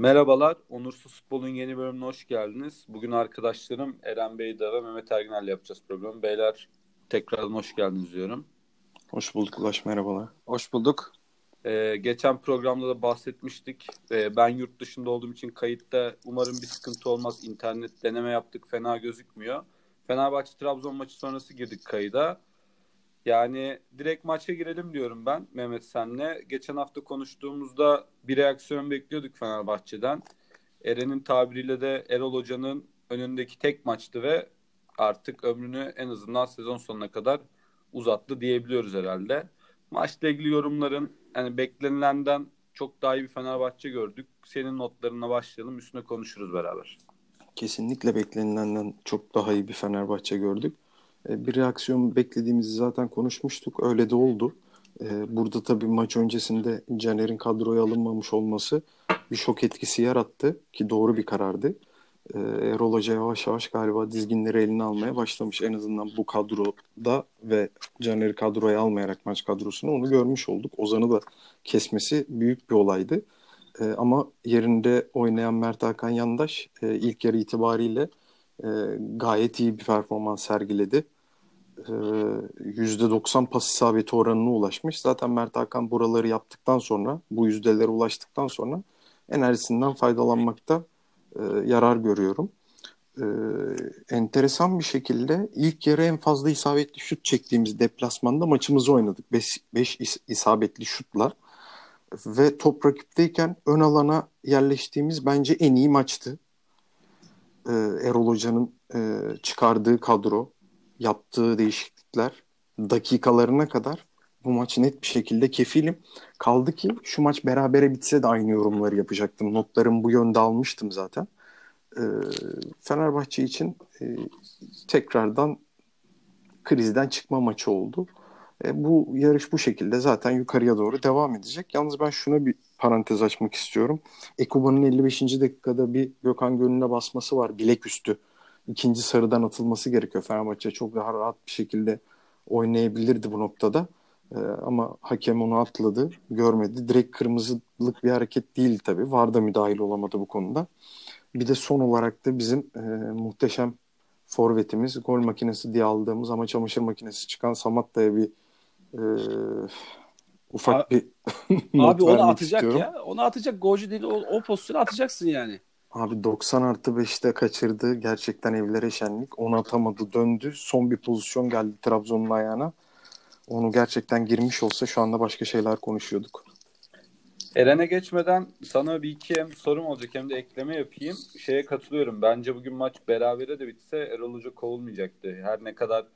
Merhabalar, Onursuz Futbol'un yeni bölümüne hoş geldiniz. Bugün arkadaşlarım Eren Beyda ve Mehmet Erginler'le yapacağız programı. Beyler tekrardan hoş geldiniz diyorum. Hoş bulduk Ulaş, merhabalar. Hoş bulduk. Ee, geçen programda da bahsetmiştik. Ee, ben yurt dışında olduğum için kayıtta umarım bir sıkıntı olmaz. İnternet deneme yaptık, fena gözükmüyor. Fenerbahçe-Trabzon maçı sonrası girdik kayıda. Yani direkt maça girelim diyorum ben Mehmet senle. Geçen hafta konuştuğumuzda bir reaksiyon bekliyorduk Fenerbahçe'den. Eren'in tabiriyle de Erol Hoca'nın önündeki tek maçtı ve artık ömrünü en azından sezon sonuna kadar uzattı diyebiliyoruz herhalde. Maçla ilgili yorumların yani beklenilenden çok daha iyi bir Fenerbahçe gördük. Senin notlarına başlayalım üstüne konuşuruz beraber. Kesinlikle beklenilenden çok daha iyi bir Fenerbahçe gördük. E, bir reaksiyon beklediğimizi zaten konuşmuştuk. Öyle de oldu. E, burada tabii maç öncesinde Caner'in kadroya alınmamış olması bir şok etkisi yarattı ki doğru bir karardı. E, Erol Hoca yavaş yavaş galiba dizginleri eline almaya başlamış. En azından bu kadroda ve Caner'i kadroya almayarak maç kadrosunu onu görmüş olduk. Ozan'ı da kesmesi büyük bir olaydı. Ama yerinde oynayan Mert Hakan Yandaş ilk yarı itibariyle e, gayet iyi bir performans sergiledi. E, %90 pas isabeti oranına ulaşmış. Zaten Mert Hakan buraları yaptıktan sonra, bu yüzdelere ulaştıktan sonra enerjisinden faydalanmakta e, yarar görüyorum. E, enteresan bir şekilde ilk yarı en fazla isabetli şut çektiğimiz deplasmanda maçımızı oynadık. 5 isabetli şutla ve top rakipteyken ön alana yerleştiğimiz bence en iyi maçtı e, Erol Hoca'nın e, çıkardığı kadro, yaptığı değişiklikler dakikalarına kadar bu maçı net bir şekilde kefilim. Kaldı ki şu maç berabere bitse de aynı yorumları yapacaktım. Notlarımı bu yönde almıştım zaten. E, Fenerbahçe için e, tekrardan krizden çıkma maçı oldu. E, bu yarış bu şekilde zaten yukarıya doğru devam edecek. Yalnız ben şuna bir parantez açmak istiyorum. Ekuba'nın 55. dakikada bir Gökhan Gönül'e basması var bilek üstü. İkinci sarıdan atılması gerekiyor. Fenerbahçe çok daha rahat bir şekilde oynayabilirdi bu noktada. Ee, ama hakem onu atladı, görmedi. Direkt kırmızılık bir hareket değil tabii. VAR da müdahil olamadı bu konuda. Bir de son olarak da bizim e, muhteşem forvetimiz, gol makinesi diye aldığımız ama çamaşır makinesi çıkan Samatta'ya bir e, ufak abi, bir Abi onu atacak istiyorum. ya. Onu atacak. Golcü değil o, o pozisyonu atacaksın yani. Abi 90 artı 5'te kaçırdı. Gerçekten evlere şenlik. Onu atamadı döndü. Son bir pozisyon geldi Trabzon'un ayağına. Onu gerçekten girmiş olsa şu anda başka şeyler konuşuyorduk. Eren'e geçmeden sana bir iki hem sorum olacak hem de ekleme yapayım. Şeye katılıyorum. Bence bugün maç berabere de bitse Erol Hoca kovulmayacaktı. Her ne kadar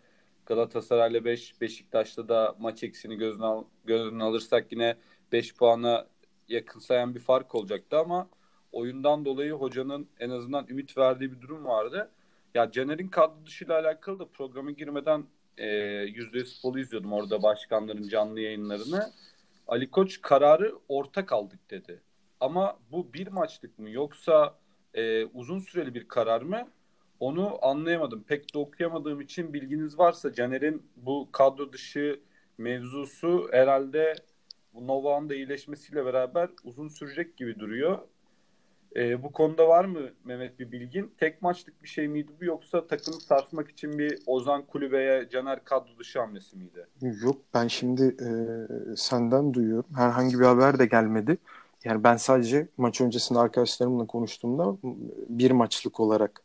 Galatasaray'la 5, Beşiktaş'ta da maç eksini gözüne, al, gözüne alırsak yine 5 puana yakın sayan bir fark olacaktı ama oyundan dolayı hocanın en azından ümit verdiği bir durum vardı. Ya Caner'in kadro dışıyla alakalı da programa girmeden e, %100 futbolu izliyordum orada başkanların canlı yayınlarını. Ali Koç kararı orta kaldık dedi. Ama bu bir maçlık mı yoksa e, uzun süreli bir karar mı? Onu anlayamadım. Pek de okuyamadığım için bilginiz varsa Caner'in bu kadro dışı mevzusu herhalde Nova'nın da iyileşmesiyle beraber uzun sürecek gibi duruyor. Ee, bu konuda var mı Mehmet bir bilgin? Tek maçlık bir şey miydi bu yoksa takımı sarsmak için bir Ozan Kulübe'ye Caner kadro dışı hamlesi miydi? Yok ben şimdi e, senden duyuyorum. Herhangi bir haber de gelmedi. Yani ben sadece maç öncesinde arkadaşlarımla konuştuğumda bir maçlık olarak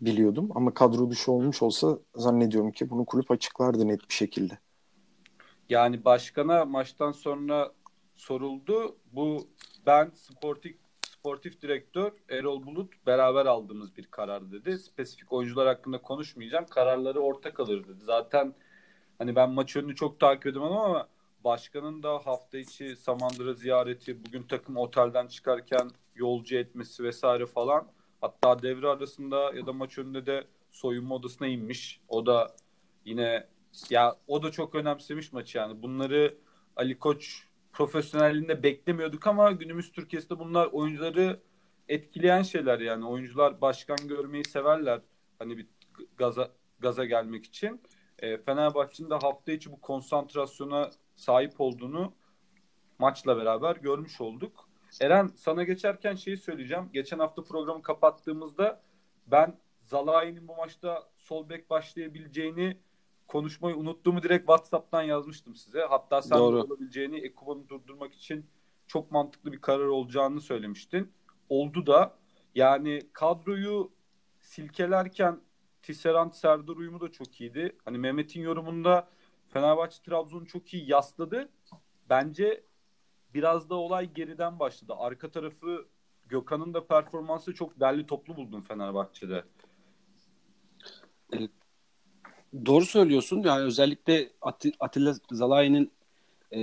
biliyordum. Ama kadro dışı olmuş olsa zannediyorum ki bunu kulüp açıklardı net bir şekilde. Yani başkana maçtan sonra soruldu. Bu ben sportif sportif direktör Erol Bulut beraber aldığımız bir karar dedi. Spesifik oyuncular hakkında konuşmayacağım. Kararları ortak alır dedi. Zaten hani ben maç önünü çok takip edemem ama başkanın da hafta içi Samandıra ziyareti, bugün takım otelden çıkarken yolcu etmesi vesaire falan Hatta devre arasında ya da maç önünde de soyunma odasına inmiş. O da yine ya o da çok önemsemiş maçı yani. Bunları Ali Koç profesyonelliğinde beklemiyorduk ama günümüz Türkiye'de bunlar oyuncuları etkileyen şeyler yani. Oyuncular başkan görmeyi severler. Hani bir gaza gaza gelmek için. E, Fenerbahçe'nin de hafta içi bu konsantrasyona sahip olduğunu maçla beraber görmüş olduk. Eren sana geçerken şeyi söyleyeceğim. Geçen hafta programı kapattığımızda ben Zalai'nin bu maçta sol bek başlayabileceğini konuşmayı unuttuğumu direkt WhatsApp'tan yazmıştım size. Hatta sen Doğru. olabileceğini Ekuban'ı durdurmak için çok mantıklı bir karar olacağını söylemiştin. Oldu da yani kadroyu silkelerken Tisserand Serdar uyumu da çok iyiydi. Hani Mehmet'in yorumunda Fenerbahçe Trabzon'u çok iyi yasladı. Bence biraz da olay geriden başladı. Arka tarafı Gökhan'ın da performansı çok derli toplu buldum Fenerbahçe'de. Doğru söylüyorsun. Yani özellikle At- Atilla Zalai'nin e,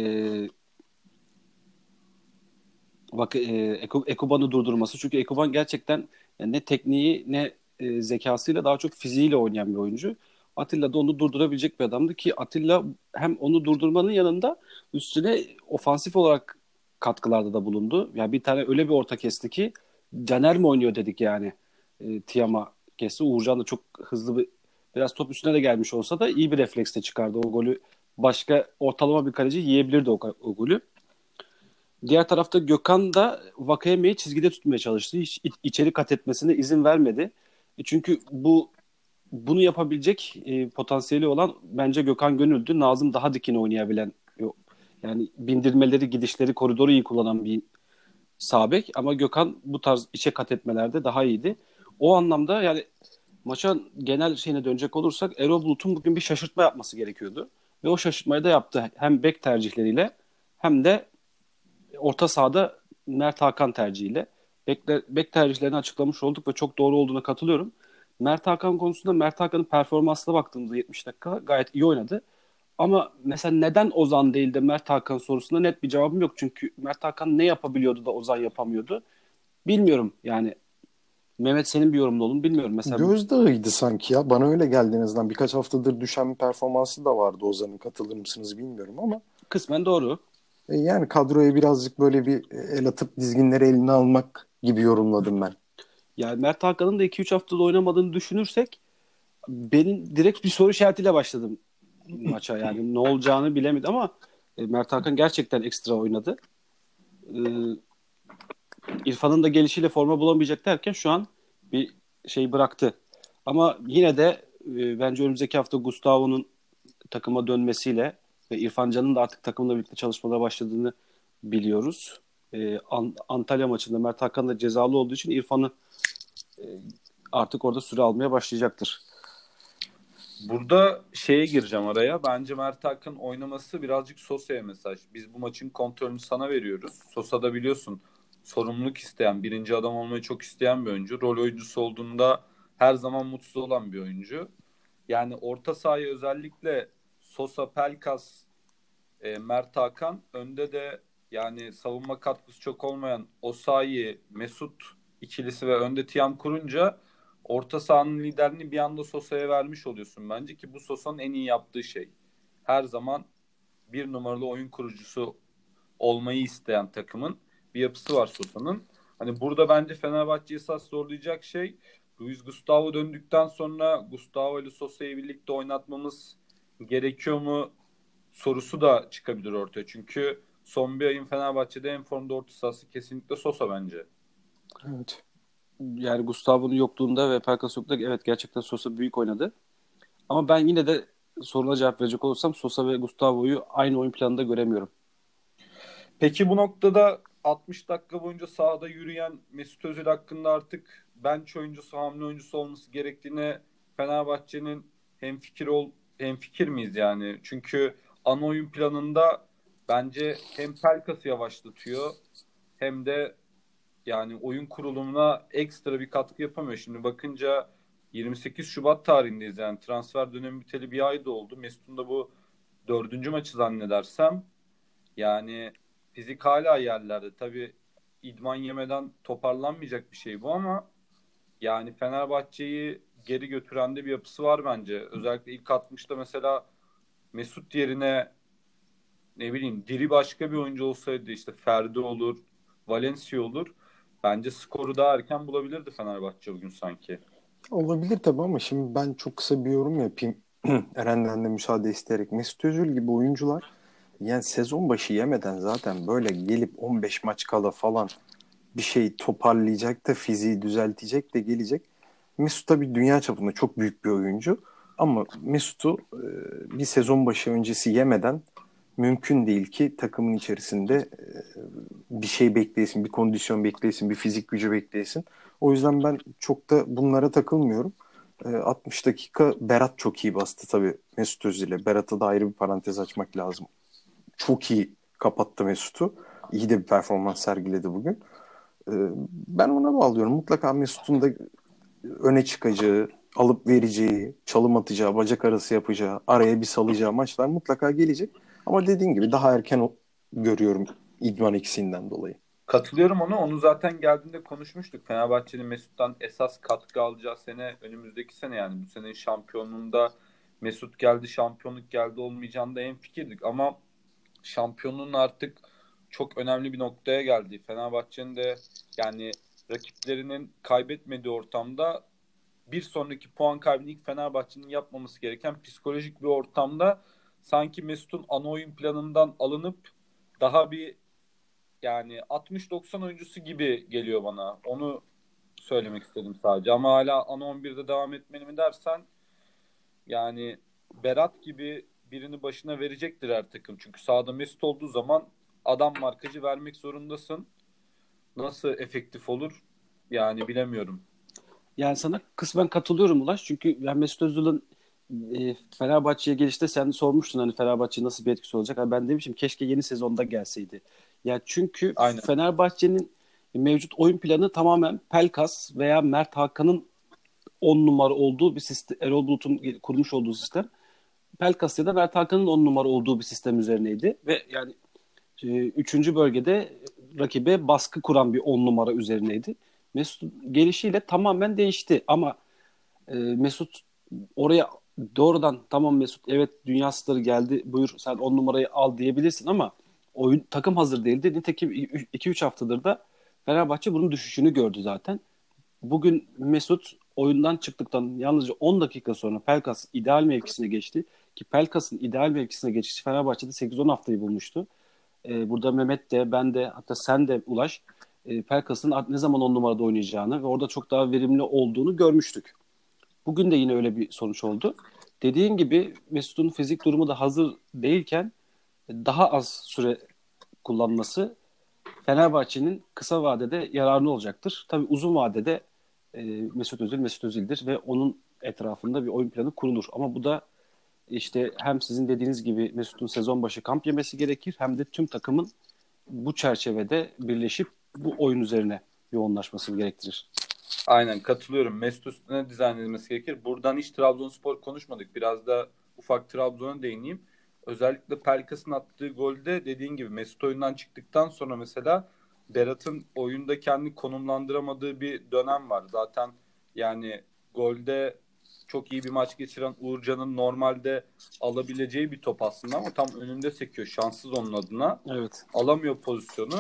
bak e, Ekuban'ı durdurması. Çünkü Ekuban gerçekten ne tekniği ne e, zekasıyla daha çok fiziğiyle oynayan bir oyuncu. Atilla da onu durdurabilecek bir adamdı ki Atilla hem onu durdurmanın yanında üstüne ofansif olarak katkılarda da bulundu. Yani bir tane öyle bir orta kesti ki Caner mi oynuyor dedik yani. E, Tiam'a kesti. Uğurcan da çok hızlı bir biraz top üstüne de gelmiş olsa da iyi bir refleksle çıkardı o golü. Başka ortalama bir kaleci yiyebilirdi o, o golü. Diğer tarafta Gökhan da Vakayeme'yi çizgide tutmaya çalıştı. Hiç içeri kat etmesine izin vermedi. E çünkü bu bunu yapabilecek e, potansiyeli olan bence Gökhan Gönüldü. Nazım daha dikine oynayabilen yani bindirmeleri, gidişleri, koridoru iyi kullanan bir sabek ama Gökhan bu tarz içe kat etmelerde daha iyiydi. O anlamda yani maça genel şeyine dönecek olursak Erol Bulut'un bugün bir şaşırtma yapması gerekiyordu. Ve o şaşırtmayı da yaptı. Hem bek tercihleriyle hem de orta sahada Mert Hakan tercihiyle. Bekler, bek tercihlerini açıklamış olduk ve çok doğru olduğuna katılıyorum. Mert Hakan konusunda Mert Hakan'ın performansına baktığımızda 70 dakika gayet iyi oynadı. Ama mesela neden Ozan değil de Mert Hakan sorusunda net bir cevabım yok. Çünkü Mert Hakan ne yapabiliyordu da Ozan yapamıyordu? Bilmiyorum yani. Mehmet senin bir yorumun olun bilmiyorum. Mesela Gözdağıydı sanki ya. Bana öyle geldi en azından. Birkaç haftadır düşen bir performansı da vardı Ozan'ın. Katılır mısınız bilmiyorum ama. Kısmen doğru. E, yani kadroya birazcık böyle bir el atıp dizginleri eline almak gibi yorumladım ben. Yani Mert Hakan'ın da 2-3 haftada oynamadığını düşünürsek benim direkt bir soru işaretiyle başladım maça yani ne olacağını bilemedi ama e, Mert Hakan gerçekten ekstra oynadı. E, İrfan'ın da gelişiyle forma bulamayacak derken şu an bir şey bıraktı. Ama yine de e, bence önümüzdeki hafta Gustavo'nun takıma dönmesiyle ve İrfan Can'ın da artık takımla birlikte çalışmalara başladığını biliyoruz. Antalya maçında Mert Hakan da cezalı olduğu için İrfan'ı artık orada süre almaya başlayacaktır. Burada şeye gireceğim araya. Bence Mert Hakan oynaması birazcık Sosa'ya mesaj. Biz bu maçın kontrolünü sana veriyoruz. Sosa da biliyorsun sorumluluk isteyen, birinci adam olmayı çok isteyen bir oyuncu. Rol oyuncusu olduğunda her zaman mutsuz olan bir oyuncu. Yani orta sahaya özellikle Sosa, Pelkas, e, Mert Hakan önde de yani savunma katkısı çok olmayan Osayi, Mesut ikilisi ve önde Tiam kurunca orta sahanın liderini bir anda Sosa'ya vermiş oluyorsun bence ki bu Sosa'nın en iyi yaptığı şey. Her zaman bir numaralı oyun kurucusu olmayı isteyen takımın bir yapısı var Sosa'nın. Hani burada bence Fenerbahçe esas zorlayacak şey Luis Gustavo döndükten sonra Gustavo ile Sosa'yı birlikte oynatmamız gerekiyor mu sorusu da çıkabilir ortaya. Çünkü son bir ayın Fenerbahçe'de en formda orta sahası kesinlikle Sosa bence. Evet yani Gustavo'nun yokluğunda ve Pelkas yokluğunda evet gerçekten Sosa büyük oynadı. Ama ben yine de soruna cevap verecek olursam Sosa ve Gustavo'yu aynı oyun planında göremiyorum. Peki bu noktada 60 dakika boyunca sahada yürüyen Mesut Özil hakkında artık bench oyuncusu, hamle oyuncusu olması gerektiğine Fenerbahçe'nin hem fikir ol hem fikir miyiz yani? Çünkü ana oyun planında bence hem Pelkas'ı yavaşlatıyor hem de yani oyun kurulumuna ekstra bir katkı yapamıyor. Şimdi bakınca 28 Şubat tarihindeyiz yani transfer dönemi biteli bir ay da oldu. Mesut'un da bu dördüncü maçı zannedersem yani fizik hala yerlerde. Tabi idman yemeden toparlanmayacak bir şey bu ama yani Fenerbahçe'yi geri götüren de bir yapısı var bence. Özellikle ilk 60'ta mesela Mesut yerine ne bileyim diri başka bir oyuncu olsaydı işte Ferdi olur, Valencia olur Bence skoru daha erken bulabilirdi Fenerbahçe bugün sanki. Olabilir tabii ama şimdi ben çok kısa bir yorum yapayım. Eren'den de müsaade isteyerek. Mesut Özil gibi oyuncular Yani sezon başı yemeden zaten böyle gelip 15 maç kala falan bir şey toparlayacak da fiziği düzeltecek de gelecek. Mesut tabii dünya çapında çok büyük bir oyuncu. Ama Mesut'u e, bir sezon başı öncesi yemeden mümkün değil ki takımın içerisinde e, bir şey bekleyesin, bir kondisyon bekleyesin, bir fizik gücü bekleyesin. O yüzden ben çok da bunlara takılmıyorum. 60 e, dakika Berat çok iyi bastı tabii Mesut Özil'e. Berat'a da ayrı bir parantez açmak lazım. Çok iyi kapattı Mesut'u. İyi de bir performans sergiledi bugün. Ben ona bağlıyorum. Mutlaka Mesut'un da öne çıkacağı, alıp vereceği, çalım atacağı, bacak arası yapacağı, araya bir salacağı maçlar mutlaka gelecek. Ama dediğin gibi daha erken görüyorum idman eksiğinden dolayı. Katılıyorum ona. Onu zaten geldiğinde konuşmuştuk. Fenerbahçe'nin Mesut'tan esas katkı alacağı sene önümüzdeki sene yani bu senenin şampiyonluğunda Mesut geldi, şampiyonluk geldi olmayacağında en fikirdik. Ama şampiyonluğun artık çok önemli bir noktaya geldi. Fenerbahçe'nin de yani rakiplerinin kaybetmediği ortamda bir sonraki puan kaybını ilk Fenerbahçe'nin yapmaması gereken psikolojik bir ortamda sanki Mesut'un ana oyun planından alınıp daha bir yani 60-90 oyuncusu gibi geliyor bana. Onu söylemek istedim sadece. Ama hala ana 11'de devam etmeli mi dersen yani Berat gibi birini başına verecektir her takım. Çünkü sahada Mesut olduğu zaman adam markacı vermek zorundasın. Nasıl efektif olur yani bilemiyorum. Yani sana kısmen katılıyorum Ulaş. Çünkü ben Mesut Özil'in e, Fenerbahçe'ye gelişte sen sormuştun hani Fenerbahçe nasıl bir etkisi olacak. Yani ben demişim keşke yeni sezonda gelseydi. Ya çünkü Aynen. Fenerbahçe'nin mevcut oyun planı tamamen Pelkas veya Mert Hakan'ın 10 numara olduğu bir sistem, Erol Bulut'un kurmuş olduğu sistem. Pelkas ya da Mert Hakan'ın 10 numara olduğu bir sistem üzerineydi ve yani e, üçüncü bölgede rakibe baskı kuran bir 10 numara üzerineydi. Mesut gelişiyle tamamen değişti ama e, Mesut oraya doğrudan tamam Mesut evet dünya starı geldi buyur sen 10 numarayı al diyebilirsin ama oyun takım hazır değildi. Nitekim 2-3 haftadır da Fenerbahçe bunun düşüşünü gördü zaten. Bugün Mesut oyundan çıktıktan yalnızca 10 dakika sonra Pelkas ideal mevkisine geçti. Ki Pelkas'ın ideal mevkisine geçişi Fenerbahçe'de 8-10 haftayı bulmuştu. Ee, burada Mehmet de ben de hatta sen de Ulaş e, Pelkas'ın ne zaman 10 numarada oynayacağını ve orada çok daha verimli olduğunu görmüştük. Bugün de yine öyle bir sonuç oldu. Dediğin gibi Mesut'un fizik durumu da hazır değilken daha az süre kullanması Fenerbahçe'nin kısa vadede yararlı olacaktır. Tabii uzun vadede e, Mesut Özil Mesut Özil'dir ve onun etrafında bir oyun planı kurulur. Ama bu da işte hem sizin dediğiniz gibi Mesut'un sezon başı kamp yemesi gerekir hem de tüm takımın bu çerçevede birleşip bu oyun üzerine yoğunlaşması gerektirir. Aynen katılıyorum. Mesut üstüne dizayn edilmesi gerekir. Buradan hiç Trabzonspor konuşmadık. Biraz da ufak Trabzon'a değineyim. Özellikle Pelkas'ın attığı golde dediğin gibi Mesut oyundan çıktıktan sonra mesela Berat'ın oyunda kendi konumlandıramadığı bir dönem var. Zaten yani golde çok iyi bir maç geçiren Uğurcan'ın normalde alabileceği bir top aslında ama tam önünde sekiyor. Şanssız onun adına. Evet. Alamıyor pozisyonu.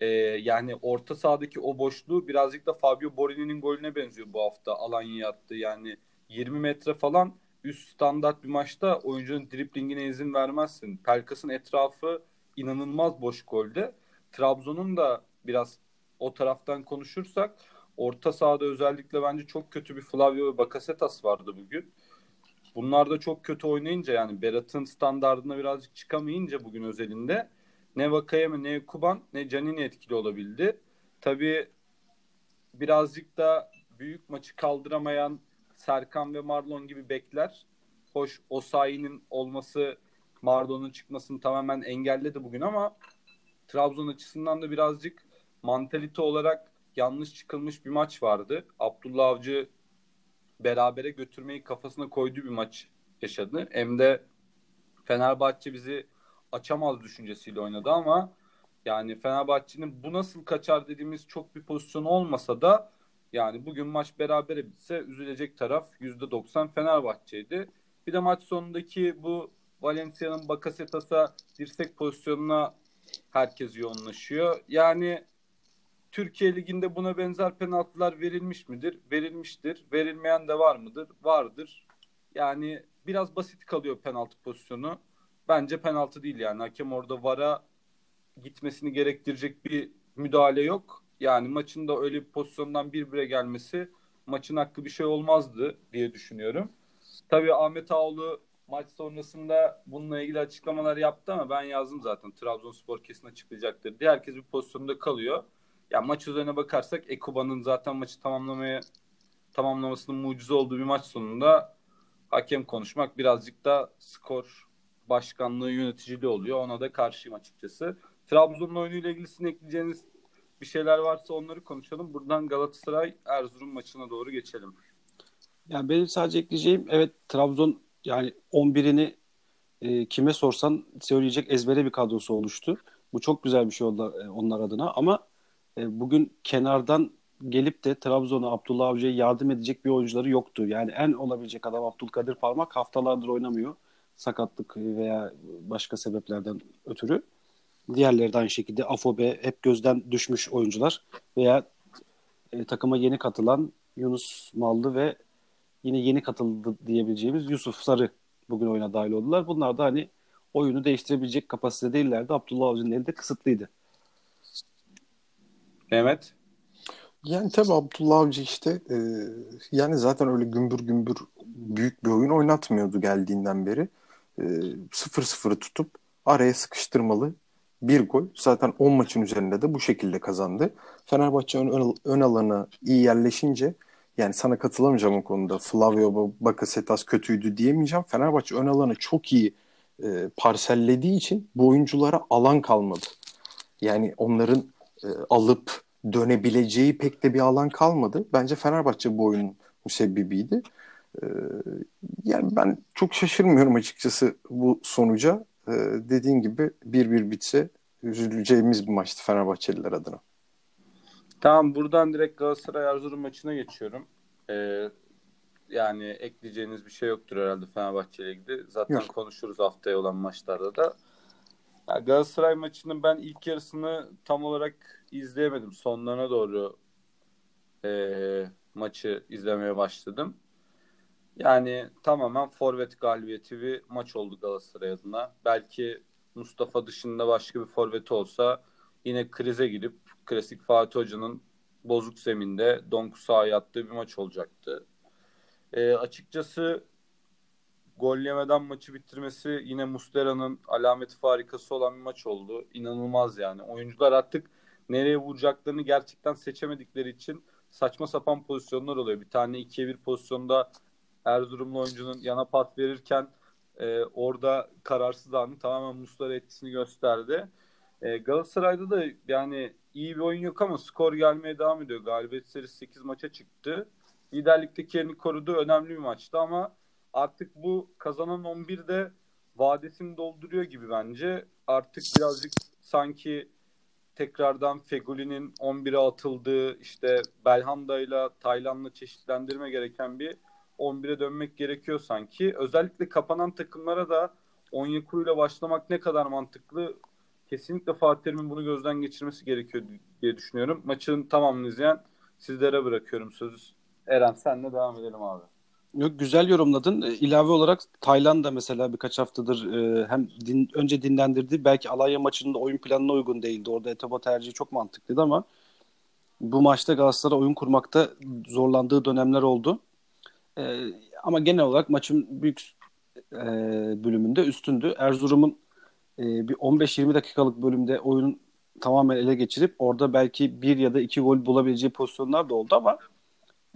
Ee, yani orta sahadaki o boşluğu birazcık da Fabio Borini'nin golüne benziyor bu hafta. Alanya'ya attı. Yani 20 metre falan üst standart bir maçta oyuncunun driplingine izin vermezsin. Pelkas'ın etrafı inanılmaz boş golde. Trabzon'un da biraz o taraftan konuşursak orta sahada özellikle bence çok kötü bir Flavio ve Bakasetas vardı bugün. Bunlar da çok kötü oynayınca yani Berat'ın standartına birazcık çıkamayınca bugün özelinde ne Vakayeme ne Kuban ne Canini etkili olabildi. Tabii birazcık da büyük maçı kaldıramayan Serkan ve Marlon gibi bekler. Hoş Osayi'nin olması Marlon'un çıkmasını tamamen engelledi bugün ama Trabzon açısından da birazcık mantalite olarak yanlış çıkılmış bir maç vardı. Abdullah Avcı berabere götürmeyi kafasına koyduğu bir maç yaşadı. Hem de Fenerbahçe bizi açamaz düşüncesiyle oynadı ama yani Fenerbahçe'nin bu nasıl kaçar dediğimiz çok bir pozisyon olmasa da yani bugün maç berabere bitse üzülecek taraf %90 Fenerbahçe'ydi. Bir de maç sonundaki bu Valencia'nın Bakasetas'a dirsek pozisyonuna herkes yoğunlaşıyor. Yani Türkiye Ligi'nde buna benzer penaltılar verilmiş midir? Verilmiştir. Verilmeyen de var mıdır? Vardır. Yani biraz basit kalıyor penaltı pozisyonu. Bence penaltı değil yani. Hakem orada VAR'a gitmesini gerektirecek bir müdahale yok. Yani maçın da öyle bir pozisyondan bir bire gelmesi maçın hakkı bir şey olmazdı diye düşünüyorum. Tabii Ahmet Ağoğlu maç sonrasında bununla ilgili açıklamalar yaptı ama ben yazdım zaten. Trabzonspor kesin açıklayacaktır diye. Herkes bir pozisyonda kalıyor. Ya maç üzerine bakarsak Ekuba'nın zaten maçı tamamlamaya tamamlamasının mucize olduğu bir maç sonunda hakem konuşmak birazcık da skor başkanlığı yöneticiliği oluyor. Ona da karşıyım açıkçası. Trabzon'un oyunuyla ilgili sizin ekleyeceğiniz bir şeyler varsa onları konuşalım. Buradan Galatasaray Erzurum maçına doğru geçelim. Yani benim sadece ekleyeceğim evet Trabzon yani 11'ini e, kime sorsan söyleyecek ezbere bir kadrosu oluştu. Bu çok güzel bir şey oldu e, onlar adına ama e, bugün kenardan gelip de Trabzon'a Abdullah Avcı'ya yardım edecek bir oyuncuları yoktu. Yani en olabilecek adam Abdülkadir Parmak haftalardır oynamıyor. Sakatlık veya başka sebeplerden ötürü. Diğerleri de aynı şekilde Afobe hep gözden düşmüş oyuncular veya e, takıma yeni katılan Yunus Mallı ve yine yeni katıldı diyebileceğimiz Yusuf Sarı bugün oyuna dahil oldular. Bunlar da hani oyunu değiştirebilecek kapasite değillerdi. Abdullah Avcı'nın eli de kısıtlıydı. Mehmet? Yani tabii Abdullah Avcı işte e, yani zaten öyle gümbür gümbür büyük bir oyun oynatmıyordu geldiğinden beri. E, 0-0'ı tutup araya sıkıştırmalı bir gol. Zaten 10 maçın üzerinde de bu şekilde kazandı. Fenerbahçe ön, ön, ön alana iyi yerleşince yani sana katılamayacağım o konuda. Flavio Bakasetas kötüydü diyemeyeceğim. Fenerbahçe ön alanı çok iyi e, parsellediği için bu oyunculara alan kalmadı. Yani onların e, alıp dönebileceği pek de bir alan kalmadı. Bence Fenerbahçe bu oyunun müsebbibiydi. E, yani ben çok şaşırmıyorum açıkçası bu sonuca. E, dediğin gibi bir bir bitse üzüleceğimiz bir maçtı Fenerbahçeliler adına. Tamam buradan direkt Galatasaray Erzurum maçına geçiyorum. Ee, yani ekleyeceğiniz bir şey yoktur herhalde Fenerbahçe ile ilgili. Zaten Yok. konuşuruz haftaya olan maçlarda da. Yani Galatasaray maçının ben ilk yarısını tam olarak izleyemedim. Sonlarına doğru e, maçı izlemeye başladım. Yani tamamen forvet galibiyeti bir maç oldu Galatasaray adına. Belki Mustafa dışında başka bir forveti olsa yine krize girip klasik Fatih Hoca'nın bozuk zeminde donku sahaya attığı bir maç olacaktı. E, açıkçası gol yemeden maçı bitirmesi yine Mustera'nın alameti farikası olan bir maç oldu. İnanılmaz yani. Oyuncular artık nereye vuracaklarını gerçekten seçemedikleri için saçma sapan pozisyonlar oluyor. Bir tane ikiye bir pozisyonda Erzurumlu oyuncunun yana pas verirken e, orada kararsız anı tamamen Muslera etkisini gösterdi. E, Galatasaray'da da yani iyi bir oyun yok ama skor gelmeye devam ediyor. Galibiyet serisi 8 maça çıktı. Liderlikteki yerini korudu. Önemli bir maçtı ama artık bu kazanan 11 de vadesini dolduruyor gibi bence. Artık birazcık sanki tekrardan Fegoli'nin 11'e atıldığı işte Belhanda ile Taylan'la çeşitlendirme gereken bir 11'e dönmek gerekiyor sanki. Özellikle kapanan takımlara da Onyekuru ile başlamak ne kadar mantıklı kesinlikle Fatih Terim'in bunu gözden geçirmesi gerekiyor diye düşünüyorum. Maçın tamamını izleyen sizlere bırakıyorum sözü. Eren senle devam edelim abi. Yok güzel yorumladın. E, ilave olarak Tayland da mesela birkaç haftadır e, hem din, önce dinlendirdi. Belki Alanya maçının da oyun planına uygun değildi. Orada etaba tercihi çok mantıklıydı ama bu maçta Galatasaray oyun kurmakta zorlandığı dönemler oldu. E, ama genel olarak maçın büyük e, bölümünde üstündü. Erzurum'un e, bir 15-20 dakikalık bölümde oyunun tamamen ele geçirip orada belki bir ya da iki gol bulabileceği pozisyonlar da oldu ama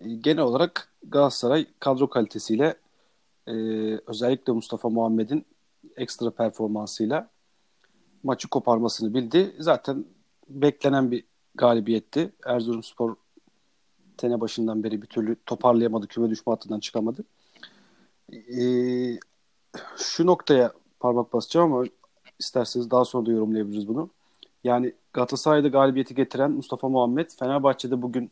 e, genel olarak Galatasaray kadro kalitesiyle e, özellikle Mustafa Muhammed'in ekstra performansıyla maçı koparmasını bildi. Zaten beklenen bir galibiyetti. Erzurumspor sene başından beri bir türlü toparlayamadı. Küme düşme hattından çıkamadı. Ee, şu noktaya parmak basacağım ama isterseniz daha sonra da yorumlayabiliriz bunu. Yani Galatasaray'da galibiyeti getiren Mustafa Muhammed, Fenerbahçe'de bugün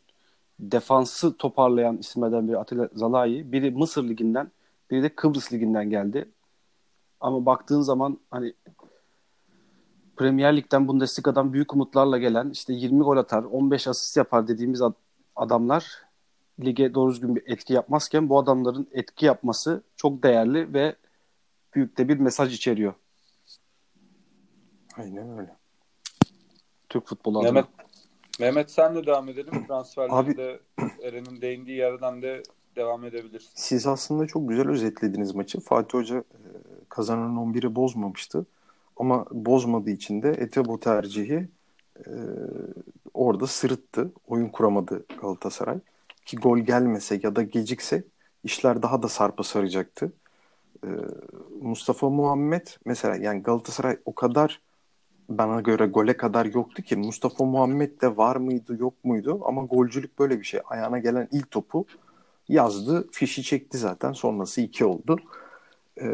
defansı toparlayan isimlerden biri Atilla Zalai. Biri Mısır Ligi'nden, biri de Kıbrıs Ligi'nden geldi. Ama baktığın zaman hani Premier Lig'den Bundesliga'dan büyük umutlarla gelen işte 20 gol atar, 15 asist yapar dediğimiz adamlar lige doğru düzgün bir etki yapmazken bu adamların etki yapması çok değerli ve büyük de bir mesaj içeriyor Aynen öyle. Türk futbolu adına. Mehmet, Mehmet sen de devam edelim. Transferlerde Eren'in değindiği yerden de devam edebilirsin. Siz aslında çok güzel özetlediniz maçı. Fatih Hoca e, kazanan 11'i bozmamıştı. Ama bozmadığı için de Etebo tercihi e, orada sırıttı. Oyun kuramadı Galatasaray. Ki gol gelmese ya da gecikse işler daha da sarpa saracaktı. E, Mustafa Muhammed mesela yani Galatasaray o kadar bana göre gole kadar yoktu ki Mustafa Muhammed de var mıydı yok muydu ama golcülük böyle bir şey. Ayağına gelen ilk topu yazdı, fişi çekti zaten. Sonrası iki oldu. Ee,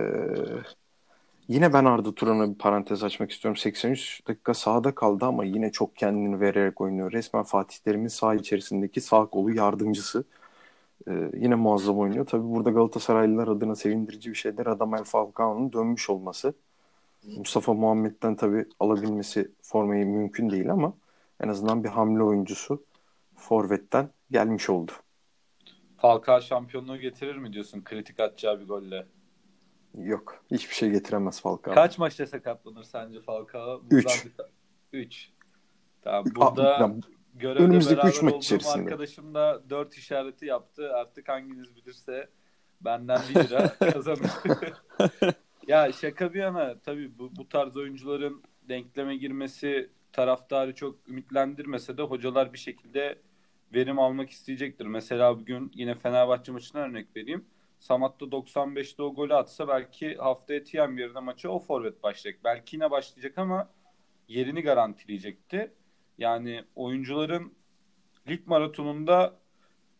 yine ben Arda Turan'a bir parantez açmak istiyorum. 83 dakika sahada kaldı ama yine çok kendini vererek oynuyor. Resmen Fatih Terim'in saha içerisindeki sağ kolu yardımcısı. Ee, yine muazzam oynuyor. Tabii burada Galatasaraylılar adına sevindirici bir şeyler. Radamel Falcao'nun dönmüş olması. Mustafa Muhammed'den tabii alabilmesi formayı mümkün değil ama en azından bir hamle oyuncusu Forvet'ten gelmiş oldu. Falcao şampiyonluğu getirir mi diyorsun kritik atacağı bir golle? Yok. Hiçbir şey getiremez Falcao. Kaç maçta sakatlanır sence Falcao? 3. 3. Tamam burada ya, görevde önümüzdeki beraber üç maç olduğum içerisinde. arkadaşım da 4 işareti yaptı. Artık hanginiz bilirse benden 1 lira kazanır. ya şaka bir yana tabii bu, bu tarz oyuncuların denkleme girmesi taraftarı çok ümitlendirmese de hocalar bir şekilde verim almak isteyecektir. Mesela bugün yine Fenerbahçe maçına örnek vereyim. Samat da 95'te o golü atsa belki haftaya Tiem yerine maça o forvet başlayacak. Belki yine başlayacak ama yerini garantileyecekti. Yani oyuncuların lig maratonunda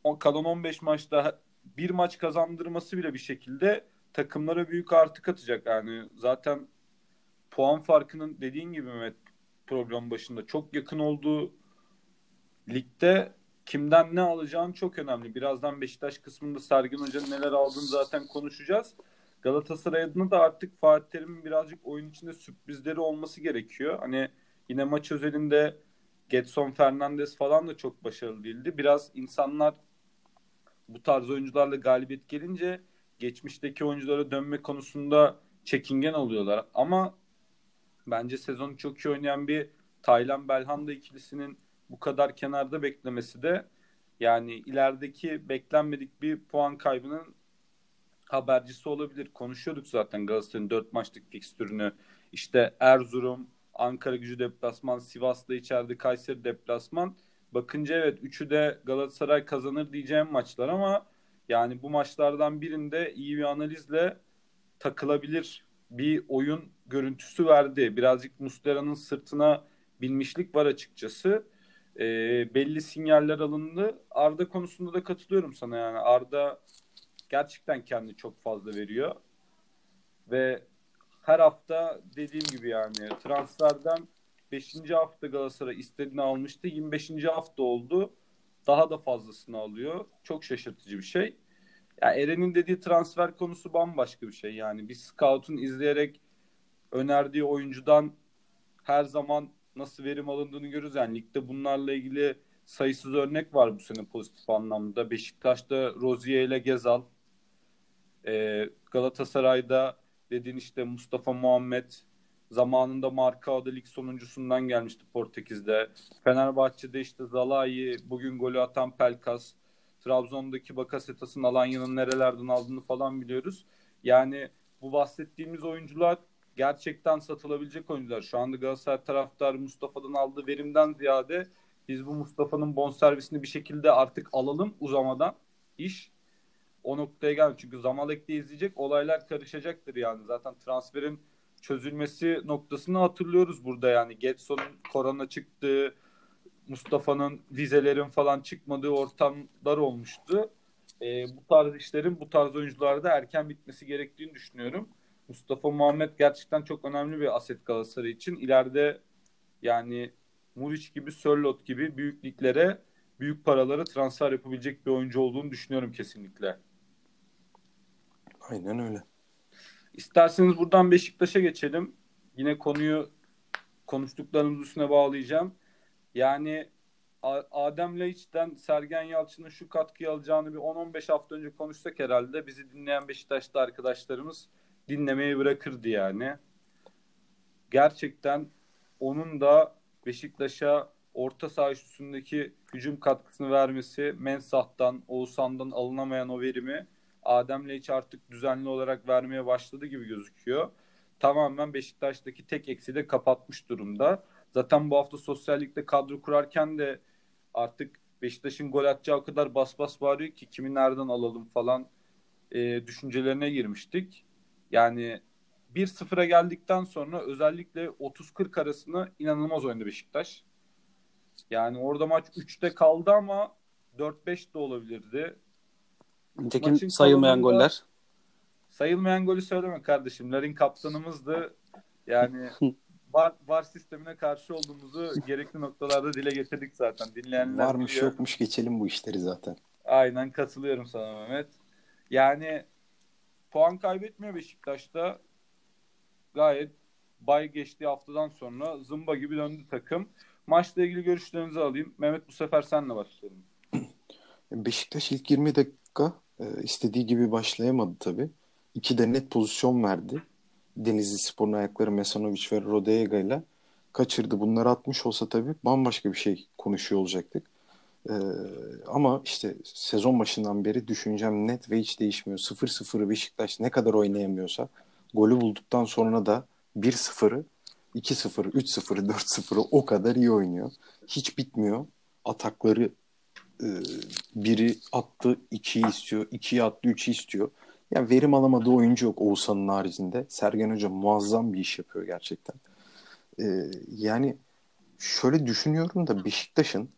o kalan 15 maçta bir maç kazandırması bile bir şekilde takımlara büyük artı katacak. Yani zaten puan farkının dediğin gibi Mehmet program başında çok yakın olduğu ligde kimden ne alacağın çok önemli. Birazdan Beşiktaş kısmında Sergen Hoca'nın neler aldığını zaten konuşacağız. Galatasaray adına da artık Fatih Terim'in birazcık oyun içinde sürprizleri olması gerekiyor. Hani yine maç özelinde Getson Fernandes falan da çok başarılı değildi. Biraz insanlar bu tarz oyuncularla galibiyet gelince geçmişteki oyunculara dönme konusunda çekingen oluyorlar. Ama bence sezonu çok iyi oynayan bir Taylan Belhanda ikilisinin bu kadar kenarda beklemesi de yani ilerideki beklenmedik bir puan kaybının habercisi olabilir. Konuşuyorduk zaten Galatasaray'ın 4 maçlık fikstürünü. İşte Erzurum, Ankara gücü deplasman, Sivas'ta içeride Kayseri deplasman. Bakınca evet üçü de Galatasaray kazanır diyeceğim maçlar ama yani bu maçlardan birinde iyi bir analizle takılabilir bir oyun görüntüsü verdi. Birazcık Muslera'nın sırtına binmişlik var açıkçası. E, belli sinyaller alındı. Arda konusunda da katılıyorum sana yani. Arda gerçekten kendi çok fazla veriyor. Ve her hafta dediğim gibi yani transferden 5. hafta Galatasaray istediğini almıştı. 25. hafta oldu. Daha da fazlasını alıyor. Çok şaşırtıcı bir şey. Ya Eren'in dediği transfer konusu bambaşka bir şey. Yani bir scout'un izleyerek önerdiği oyuncudan her zaman nasıl verim alındığını görürüz. Yani ligde bunlarla ilgili sayısız örnek var bu sene pozitif anlamda. Beşiktaş'ta Rozier ile Gezal, ee, Galatasaray'da dediğin işte Mustafa Muhammed zamanında Marcao'da lig sonuncusundan gelmişti Portekiz'de. Fenerbahçe'de işte Zalai, bugün golü atan Pelkas, Trabzon'daki Bakasetas'ın Alanya'nın nerelerden aldığını falan biliyoruz. Yani bu bahsettiğimiz oyuncular gerçekten satılabilecek oyuncular. Şu anda Galatasaray taraftar Mustafa'dan aldığı verimden ziyade biz bu Mustafa'nın bonservisini bir şekilde artık alalım uzamadan iş o noktaya geldi. Çünkü Zamalek'te izleyecek olaylar karışacaktır yani. Zaten transferin çözülmesi noktasını hatırlıyoruz burada yani. Getson'un korona çıktığı, Mustafa'nın vizelerin falan çıkmadığı ortamlar olmuştu. E, bu tarz işlerin bu tarz oyuncularda erken bitmesi gerektiğini düşünüyorum. Mustafa Muhammed gerçekten çok önemli bir aset Galatasaray için. İleride yani Muriç gibi, Sörlot gibi büyük liglere, büyük paralara transfer yapabilecek bir oyuncu olduğunu düşünüyorum kesinlikle. Aynen öyle. İsterseniz buradan Beşiktaş'a geçelim. Yine konuyu konuştuklarımız üstüne bağlayacağım. Yani Adem Laiç'ten Sergen Yalçın'ın şu katkıyı alacağını bir 10-15 hafta önce konuşsak herhalde bizi dinleyen Beşiktaş'ta arkadaşlarımız dinlemeyi bırakırdı yani. Gerçekten onun da Beşiktaş'a orta saha üstündeki hücum katkısını vermesi, Mensah'tan, Oğuzhan'dan alınamayan o verimi Adem'le hiç artık düzenli olarak vermeye başladı gibi gözüküyor. Tamamen Beşiktaş'taki tek eksiği de kapatmış durumda. Zaten bu hafta sosyallikte kadro kurarken de artık Beşiktaş'ın gol atacağı kadar bas bas bağırıyor ki kimi nereden alalım falan e, düşüncelerine girmiştik. Yani 1-0'a geldikten sonra özellikle 30-40 arasında inanılmaz oynadı Beşiktaş. Yani orada maç 3'te kaldı ama 4-5 de olabilirdi. Nitekim Maçın sayılmayan goller. Sayılmayan golü söyleme kardeşim. Larin kaptanımızdı. Yani var, var sistemine karşı olduğumuzu gerekli noktalarda dile getirdik zaten. Dinleyenler Varmış biliyor. yokmuş geçelim bu işleri zaten. Aynen katılıyorum sana Mehmet. Yani puan kaybetmiyor Beşiktaş'ta. Gayet bay geçtiği haftadan sonra zımba gibi döndü takım. Maçla ilgili görüşlerinizi alayım. Mehmet bu sefer senle başlayalım. Beşiktaş ilk 20 dakika e, istediği gibi başlayamadı tabii. İki de net pozisyon verdi. Denizli Spor'un ayakları Mesanovic ve Rodega ile kaçırdı. Bunları atmış olsa tabii bambaşka bir şey konuşuyor olacaktık. Ee, ama işte sezon başından beri düşüncem net ve hiç değişmiyor. 0-0'ı Beşiktaş ne kadar oynayamıyorsa golü bulduktan sonra da 1-0'ı 2-0, 3-0'ı, 4-0'ı o kadar iyi oynuyor. Hiç bitmiyor. Atakları e, biri attı 2'yi istiyor, 2'yi attı 3'ü istiyor. Yani verim alamadığı oyuncu yok Oğuzhan'ın haricinde. Sergen Hoca muazzam bir iş yapıyor gerçekten. Ee, yani şöyle düşünüyorum da Beşiktaş'ın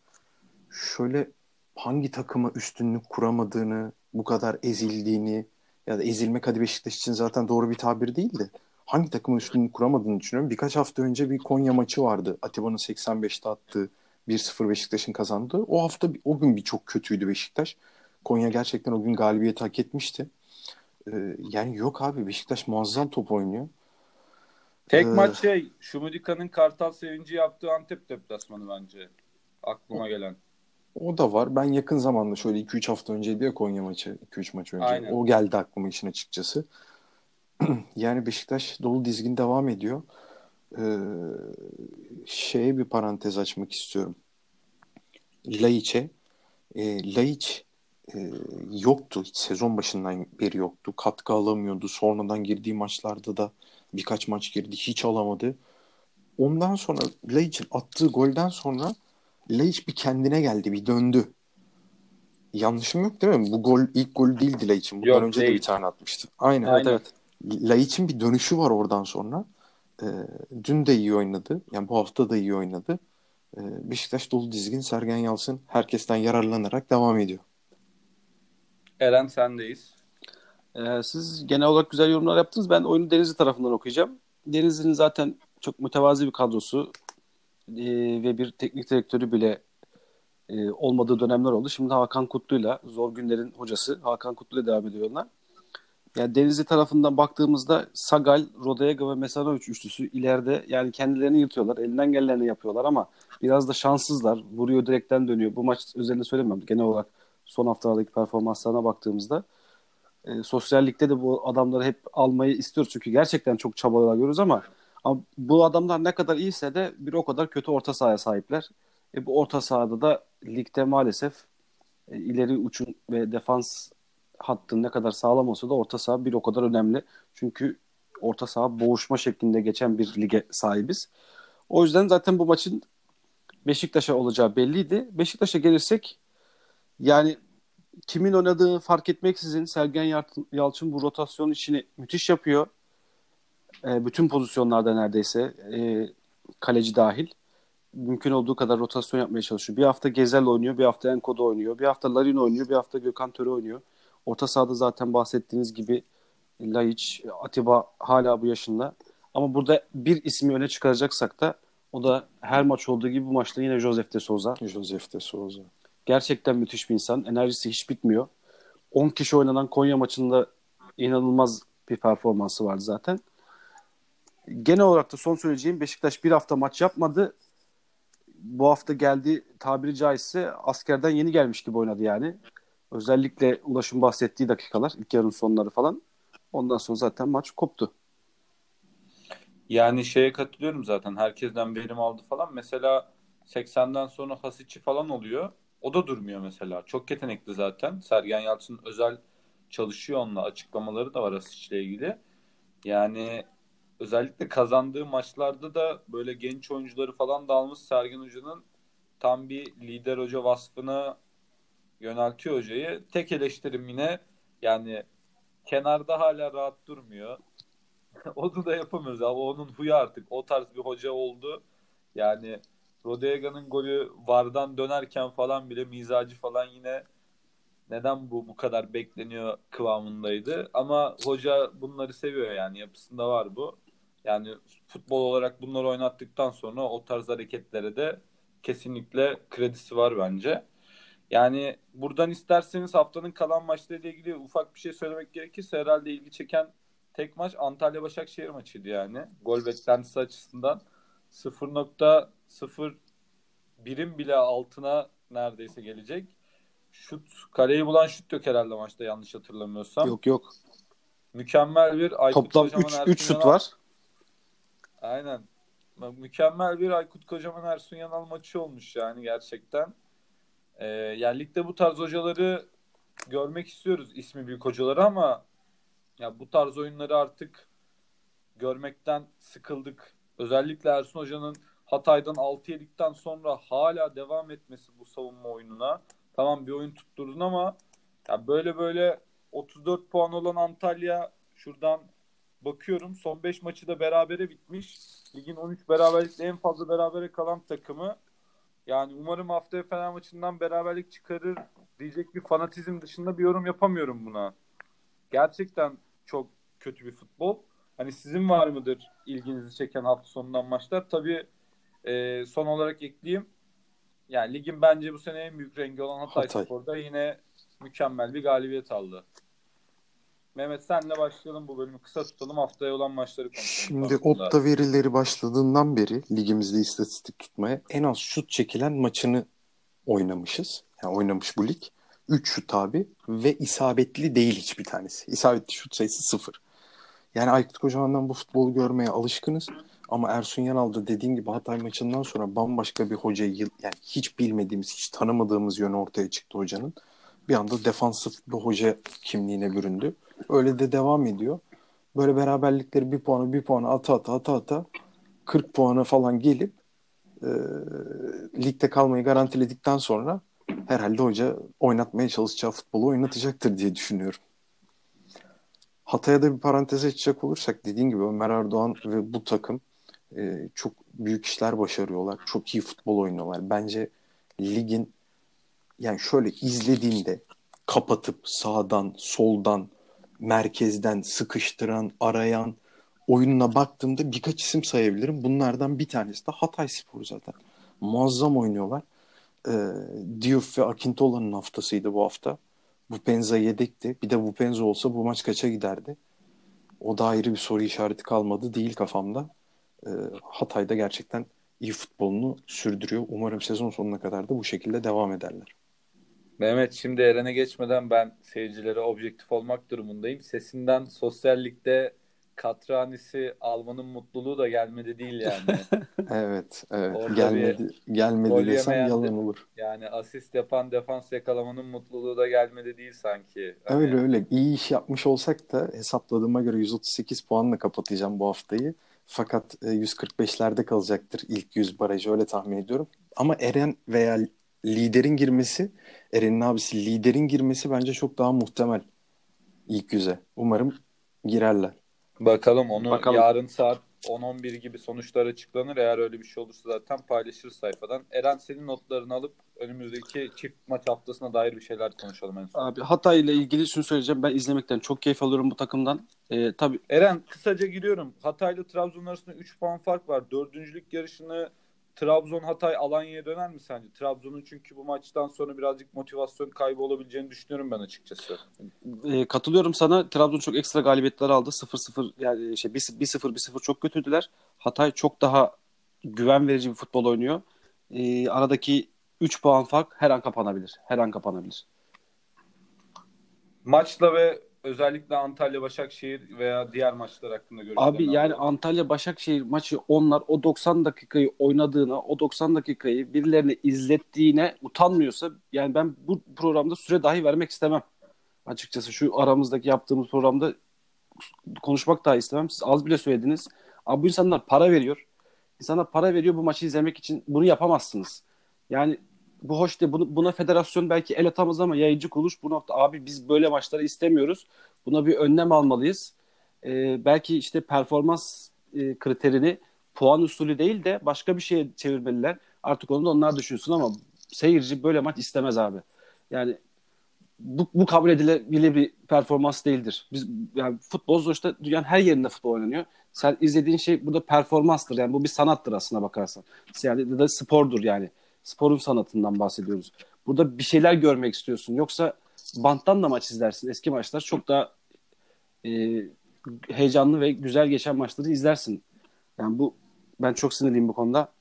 şöyle hangi takıma üstünlük kuramadığını, bu kadar ezildiğini ya da ezilmek hadi Beşiktaş için zaten doğru bir tabir değil de hangi takıma üstünlük kuramadığını düşünüyorum. Birkaç hafta önce bir Konya maçı vardı. Atiba'nın 85'te attığı 1-0 Beşiktaş'ın kazandığı. O hafta o gün bir çok kötüydü Beşiktaş. Konya gerçekten o gün galibiyeti hak etmişti. Ee, yani yok abi Beşiktaş muazzam top oynuyor. Tek ee, maç şey Şumudika'nın Kartal sevinci yaptığı Antep deplasmanı bence. Aklıma gelen. O da var. Ben yakın zamanda şöyle 2-3 hafta önceydi ya Konya maçı. 2-3 maç önce. Aynen. O geldi aklıma işin açıkçası. yani Beşiktaş dolu dizgin devam ediyor. Ee, şeye bir parantez açmak istiyorum. Laiç'e. E, Laiç e, yoktu. Hiç sezon başından beri yoktu. Katkı alamıyordu. Sonradan girdiği maçlarda da birkaç maç girdi. Hiç alamadı. Ondan sonra Laiç'in attığı golden sonra Laiç bir kendine geldi. Bir döndü. Yanlışım yok değil mi? Bu gol ilk gol değildi Laiç'in. Bundan yok, önce değil. de bir tane atmıştı. Aynen. Aynen. Evet, evet. Laiç'in bir dönüşü var oradan sonra. Ee, dün de iyi oynadı. Yani bu hafta da iyi oynadı. Ee, Beşiktaş dolu dizgin Sergen Yalçın herkesten yararlanarak devam ediyor. Eren sendeyiz. Ee, siz genel olarak güzel yorumlar yaptınız. Ben oyunu Denizli tarafından okuyacağım. Denizli'nin zaten çok mütevazi bir kadrosu e, ve bir teknik direktörü bile e, olmadığı dönemler oldu. Şimdi Hakan Kutlu'yla, Zor Günler'in hocası Hakan Kutlu'yla devam ediyorlar. Yani Denizli tarafından baktığımızda Sagal, Rodega ve Mesanovic üçlüsü ileride yani kendilerini yırtıyorlar. Elinden geleni yapıyorlar ama biraz da şanssızlar. Vuruyor direkten dönüyor. Bu maç özelinde söylemem. Genel olarak son haftalardaki performanslarına baktığımızda e, sosyal ligde de bu adamları hep almayı istiyoruz çünkü gerçekten çok çabalıyoruz ama ama bu adamlar ne kadar iyiyse de bir o kadar kötü orta sahaya sahipler. E, bu orta sahada da ligde maalesef e, ileri uçun ve defans hattı ne kadar sağlam olsa da orta saha bir o kadar önemli. Çünkü orta saha boğuşma şeklinde geçen bir lige sahibiz. O yüzden zaten bu maçın Beşiktaş'a olacağı belliydi. Beşiktaş'a gelirsek yani kimin oynadığı fark etmeksizin Sergen Yalçın bu rotasyon işini müthiş yapıyor. E, bütün pozisyonlarda neredeyse e, kaleci dahil mümkün olduğu kadar rotasyon yapmaya çalışıyor. Bir hafta Gezel oynuyor, bir hafta Enkoda oynuyor, bir hafta Larin oynuyor, bir hafta Gökhan Töre oynuyor. Orta sahada zaten bahsettiğiniz gibi Laiç, Atiba hala bu yaşında. Ama burada bir ismi öne çıkaracaksak da o da her maç olduğu gibi bu maçta yine Josef de Souza. Josef de Souza. Gerçekten müthiş bir insan. Enerjisi hiç bitmiyor. 10 kişi oynanan Konya maçında inanılmaz bir performansı vardı zaten. Genel olarak da son söyleyeceğim Beşiktaş bir hafta maç yapmadı. Bu hafta geldi tabiri caizse askerden yeni gelmiş gibi oynadı yani. Özellikle Ulaş'ın bahsettiği dakikalar, ilk yarın sonları falan. Ondan sonra zaten maç koptu. Yani şeye katılıyorum zaten. Herkesten verim aldı falan. Mesela 80'den sonra Hasic'i falan oluyor. O da durmuyor mesela. Çok yetenekli zaten. Sergen Yalçın özel çalışıyor onunla. Açıklamaları da var Hasic'le ilgili. Yani özellikle kazandığı maçlarda da böyle genç oyuncuları falan da almış Sergen Hoca'nın tam bir lider hoca vasfına yöneltiyor hocayı. Tek eleştirim yine yani kenarda hala rahat durmuyor. Onu da yapamıyoruz ama onun huyu artık. O tarz bir hoca oldu. Yani Rodega'nın golü vardan dönerken falan bile mizacı falan yine neden bu bu kadar bekleniyor kıvamındaydı. Ama hoca bunları seviyor yani yapısında var bu. Yani futbol olarak bunları oynattıktan sonra o tarz hareketlere de kesinlikle kredisi var bence. Yani buradan isterseniz haftanın kalan maçlarıyla ilgili ufak bir şey söylemek gerekirse herhalde ilgi çeken tek maç Antalya Başakşehir maçıydı yani. Gol beklentisi açısından 0.0 birim bile altına neredeyse gelecek. Şut, kaleyi bulan şut yok herhalde maçta yanlış hatırlamıyorsam. Yok yok. Mükemmel bir Aykut Toplam 3 3 şut var. Aynen. Mükemmel bir Aykut Kocaman Ersun Yanal maçı olmuş yani gerçekten. Ee, yani bu tarz hocaları görmek istiyoruz ismi büyük hocaları ama ya bu tarz oyunları artık görmekten sıkıldık. Özellikle Ersun Hoca'nın Hatay'dan 6 yedikten sonra hala devam etmesi bu savunma oyununa. Tamam bir oyun tutturdun ama ya böyle böyle 34 puan olan Antalya şuradan bakıyorum son 5 maçı da berabere bitmiş. Ligin 13 beraberlikle en fazla berabere kalan takımı. Yani umarım haftaya Fener maçından beraberlik çıkarır diyecek bir fanatizm dışında bir yorum yapamıyorum buna. Gerçekten çok kötü bir futbol. Hani sizin var mıdır ilginizi çeken hafta sonundan maçlar? Tabii e, son olarak ekleyeyim. Yani ligin bence bu sene en büyük rengi olan Hatay, Hatay. Spor'da yine mükemmel bir galibiyet aldı. Mehmet senle başlayalım bu bölümü kısa tutalım haftaya olan maçları konuşalım. Şimdi Opta verileri başladığından beri ligimizde istatistik tutmaya en az şut çekilen maçını oynamışız. Yani oynamış bu lig. 3 şut abi ve isabetli değil hiçbir tanesi. İsabetli şut sayısı 0. Yani Aykut Kocaman'dan bu futbolu görmeye alışkınız. Ama Ersun Yanal da dediğin gibi Hatay maçından sonra bambaşka bir hocayı yani hiç bilmediğimiz, hiç tanımadığımız yönü ortaya çıktı hocanın. Bir anda defansif bir hoca kimliğine büründü. Öyle de devam ediyor. Böyle beraberlikleri bir puanı bir puanı ata ata ata ata 40 puana falan gelip e, ligde kalmayı garantiledikten sonra herhalde hoca oynatmaya çalışacağı futbolu oynatacaktır diye düşünüyorum. Hatay'a da bir parantez açacak olursak dediğin gibi Ömer Erdoğan ve bu takım e, çok büyük işler başarıyorlar. Çok iyi futbol oynuyorlar. Bence ligin yani şöyle izlediğinde kapatıp sağdan, soldan, merkezden sıkıştıran, arayan oyununa baktığımda birkaç isim sayabilirim. Bunlardan bir tanesi de Hatay Spor zaten. Muazzam oynuyorlar. E, Diouf ve Akintola'nın haftasıydı bu hafta. Bu Penza yedekti. Bir de bu Penza olsa bu maç kaça giderdi? O da ayrı bir soru işareti kalmadı değil kafamda. E, Hatay'da gerçekten iyi futbolunu sürdürüyor. Umarım sezon sonuna kadar da bu şekilde devam ederler. Mehmet şimdi Eren'e geçmeden ben seyircilere objektif olmak durumundayım. Sesinden sosyallikte Katranisi almanın mutluluğu da gelmedi değil yani. evet, evet. Orada gelmedi gelmedi desem yalan olur. Yani asist yapan defans yakalamanın mutluluğu da gelmedi değil sanki. Hani... Öyle öyle. İyi iş yapmış olsak da hesapladığıma göre 138 puanla kapatacağım bu haftayı. Fakat 145'lerde e, kalacaktır ilk 100 barajı öyle tahmin ediyorum. Ama Eren veya liderin girmesi, Eren'in abisi liderin girmesi bence çok daha muhtemel ilk yüze. Umarım girerler. Bakalım onu Bakalım. yarın saat 10-11 gibi sonuçlar açıklanır. Eğer öyle bir şey olursa zaten paylaşırız sayfadan. Eren senin notlarını alıp önümüzdeki çift maç haftasına dair bir şeyler konuşalım en son. Abi Hatay ile ilgili şunu söyleyeceğim. Ben izlemekten çok keyif alıyorum bu takımdan. Ee, tabii. Eren kısaca giriyorum. Hatay ile Trabzon arasında 3 puan fark var. Dördüncülük yarışını Trabzon Hatay Alanya'ya döner mi sence? Trabzon'un çünkü bu maçtan sonra birazcık motivasyon kaybı olabileceğini düşünüyorum ben açıkçası. E, katılıyorum sana. Trabzon çok ekstra galibiyetler aldı. 0-0 yani şey 1-0 1-0 çok kötüydüler. Hatay çok daha güven verici bir futbol oynuyor. E, aradaki 3 puan fark her an kapanabilir. Her an kapanabilir. Maçla ve özellikle Antalya Başakşehir veya diğer maçlar hakkında görüşlerini Abi yani alalım. Antalya Başakşehir maçı onlar o 90 dakikayı oynadığına, o 90 dakikayı birilerine izlettiğine utanmıyorsa yani ben bu programda süre dahi vermek istemem. Açıkçası şu aramızdaki yaptığımız programda konuşmak dahi istemem. Siz az bile söylediniz. Abi bu insanlar para veriyor. İnsanlar para veriyor bu maçı izlemek için. Bunu yapamazsınız. Yani bu hoş değil. Bunu, buna federasyon belki el atamaz ama yayıncı kuruluş bu nokta. Abi biz böyle maçları istemiyoruz. Buna bir önlem almalıyız. Ee, belki işte performans e, kriterini puan usulü değil de başka bir şeye çevirmeliler. Artık onu da onlar düşünsün ama seyirci böyle maç istemez abi. Yani bu, bu kabul edilebilir bir performans değildir. Biz yani futbol sonuçta dünyanın her yerinde futbol oynanıyor. Sen izlediğin şey burada performanstır. Yani bu bir sanattır aslına bakarsan. Yani ya da spordur yani. Sporun sanatından bahsediyoruz. Burada bir şeyler görmek istiyorsun. Yoksa banttan da maç izlersin. Eski maçlar çok daha e, heyecanlı ve güzel geçen maçları izlersin. Yani bu ben çok sinirliyim bu konuda.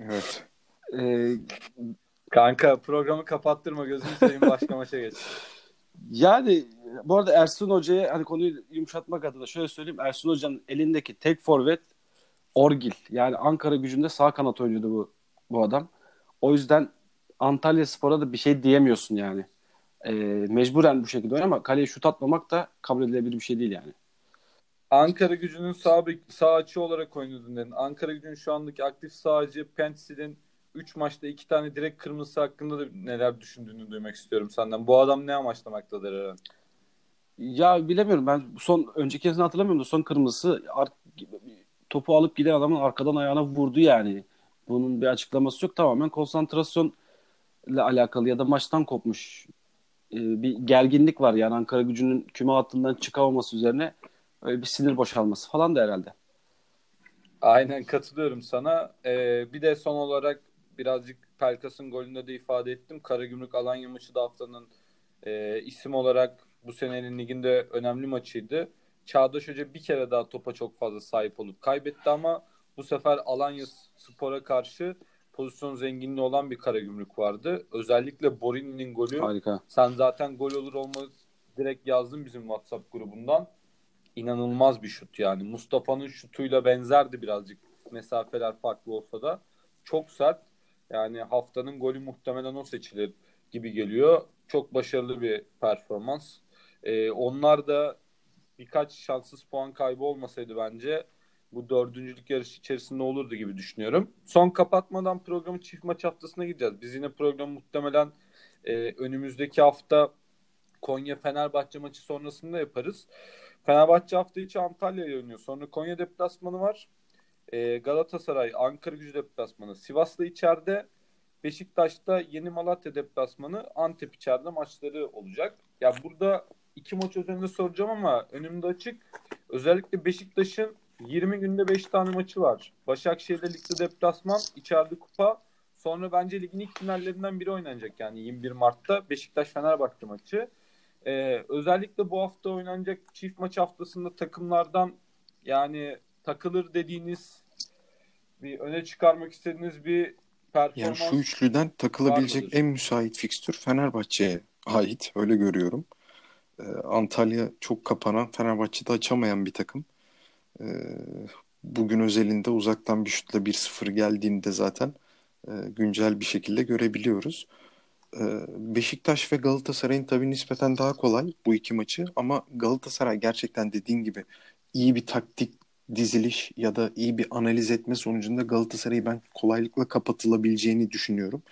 Evet. E, Kanka programı kapattırma gözünü seveyim başka maça geç. Yani bu arada Ersun Hoca'ya hani konuyu yumuşatmak adına şöyle söyleyeyim. Ersun Hoca'nın elindeki tek forvet Orgil. Yani Ankara gücünde sağ kanat oyuncudu bu bu adam. O yüzden Antalya Spor'a da bir şey diyemiyorsun yani. Ee, mecburen bu şekilde oynuyor ama kaleye şut atmamak da kabul edilebilir bir şey değil yani. Ankara gücünün sağ, sağ açı olarak oynadın dedin. Ankara gücünün şu andaki aktif sağcı Pentsil'in 3 maçta 2 tane direkt kırmızısı hakkında da neler düşündüğünü duymak istiyorum senden. Bu adam ne amaçlamaktadır Eren? Ya bilemiyorum ben son öncekisini hatırlamıyorum da son kırmızısı topu alıp giden adamın arkadan ayağına vurdu yani. Bunun bir açıklaması yok. Tamamen konsantrasyon ile alakalı ya da maçtan kopmuş e, bir gerginlik var yani Ankara gücünün küme hattından çıkamaması üzerine öyle bir sinir boşalması falan da herhalde. Aynen katılıyorum sana. Ee, bir de son olarak birazcık Pelkas'ın golünde de ifade ettim. Karagümrük Alanya maçı da haftanın e, isim olarak bu senenin liginde önemli maçıydı. Çağdaş Hoca bir kere daha topa çok fazla sahip olup kaybetti ama bu sefer Alanya Spor'a karşı pozisyon zenginliği olan bir Karagümrük vardı. Özellikle Borini'nin golü Harika. sen zaten gol olur olmaz direkt yazdın bizim WhatsApp grubundan. İnanılmaz bir şut yani. Mustafa'nın şutuyla benzerdi birazcık. Mesafeler farklı olsa da. Çok sert. Yani haftanın golü muhtemelen o seçilir gibi geliyor. Çok başarılı bir performans. Ee, onlar da birkaç şanssız puan kaybı olmasaydı bence bu dördüncülük yarışı içerisinde olurdu gibi düşünüyorum. Son kapatmadan programın çift maç haftasına gideceğiz. Biz yine programı muhtemelen e, önümüzdeki hafta Konya Fenerbahçe maçı sonrasında yaparız. Fenerbahçe hafta içi Antalya'ya oynuyor. Sonra Konya deplasmanı var. E, Galatasaray Ankara Gücü deplasmanı. Sivas'ta içeride. Beşiktaş'ta Yeni Malatya deplasmanı. Antep içeride maçları olacak. Ya burada iki maç üzerinde soracağım ama önümde açık. Özellikle Beşiktaş'ın 20 günde 5 tane maçı var. Başakşehir'de ligde deplasman, içeride kupa. Sonra bence ligin ilk finallerinden biri oynanacak yani 21 Mart'ta Beşiktaş-Fenerbahçe maçı. Ee, özellikle bu hafta oynanacak çift maç haftasında takımlardan yani takılır dediğiniz bir öne çıkarmak istediğiniz bir Yani performans şu üçlüden takılabilecek mıdır? en müsait fikstür Fenerbahçe'ye ait. Öyle görüyorum. Ee, Antalya çok kapanan, Fenerbahçe'de açamayan bir takım. Ee, bugün özelinde uzaktan bir şutla 1-0 geldiğinde zaten e, güncel bir şekilde görebiliyoruz. Ee, Beşiktaş ve Galatasaray'ın tabii nispeten daha kolay bu iki maçı ama Galatasaray gerçekten dediğin gibi iyi bir taktik diziliş ya da iyi bir analiz etme sonucunda Galatasaray'ı ben kolaylıkla kapatılabileceğini düşünüyorum.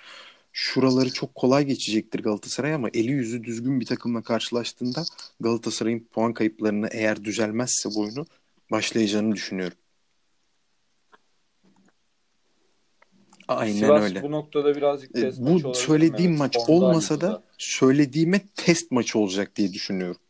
Şuraları çok kolay geçecektir Galatasaray ama eli yüzü düzgün bir takımla karşılaştığında Galatasaray'ın puan kayıplarını eğer düzelmezse bu oyunu başlayacağını düşünüyorum. Aynen Sivas öyle. bu noktada birazcık E, test maçı Bu mi? söylediğim Evet, maç formda olmasa da söylediğime test maçı olacak diye düşünüyorum.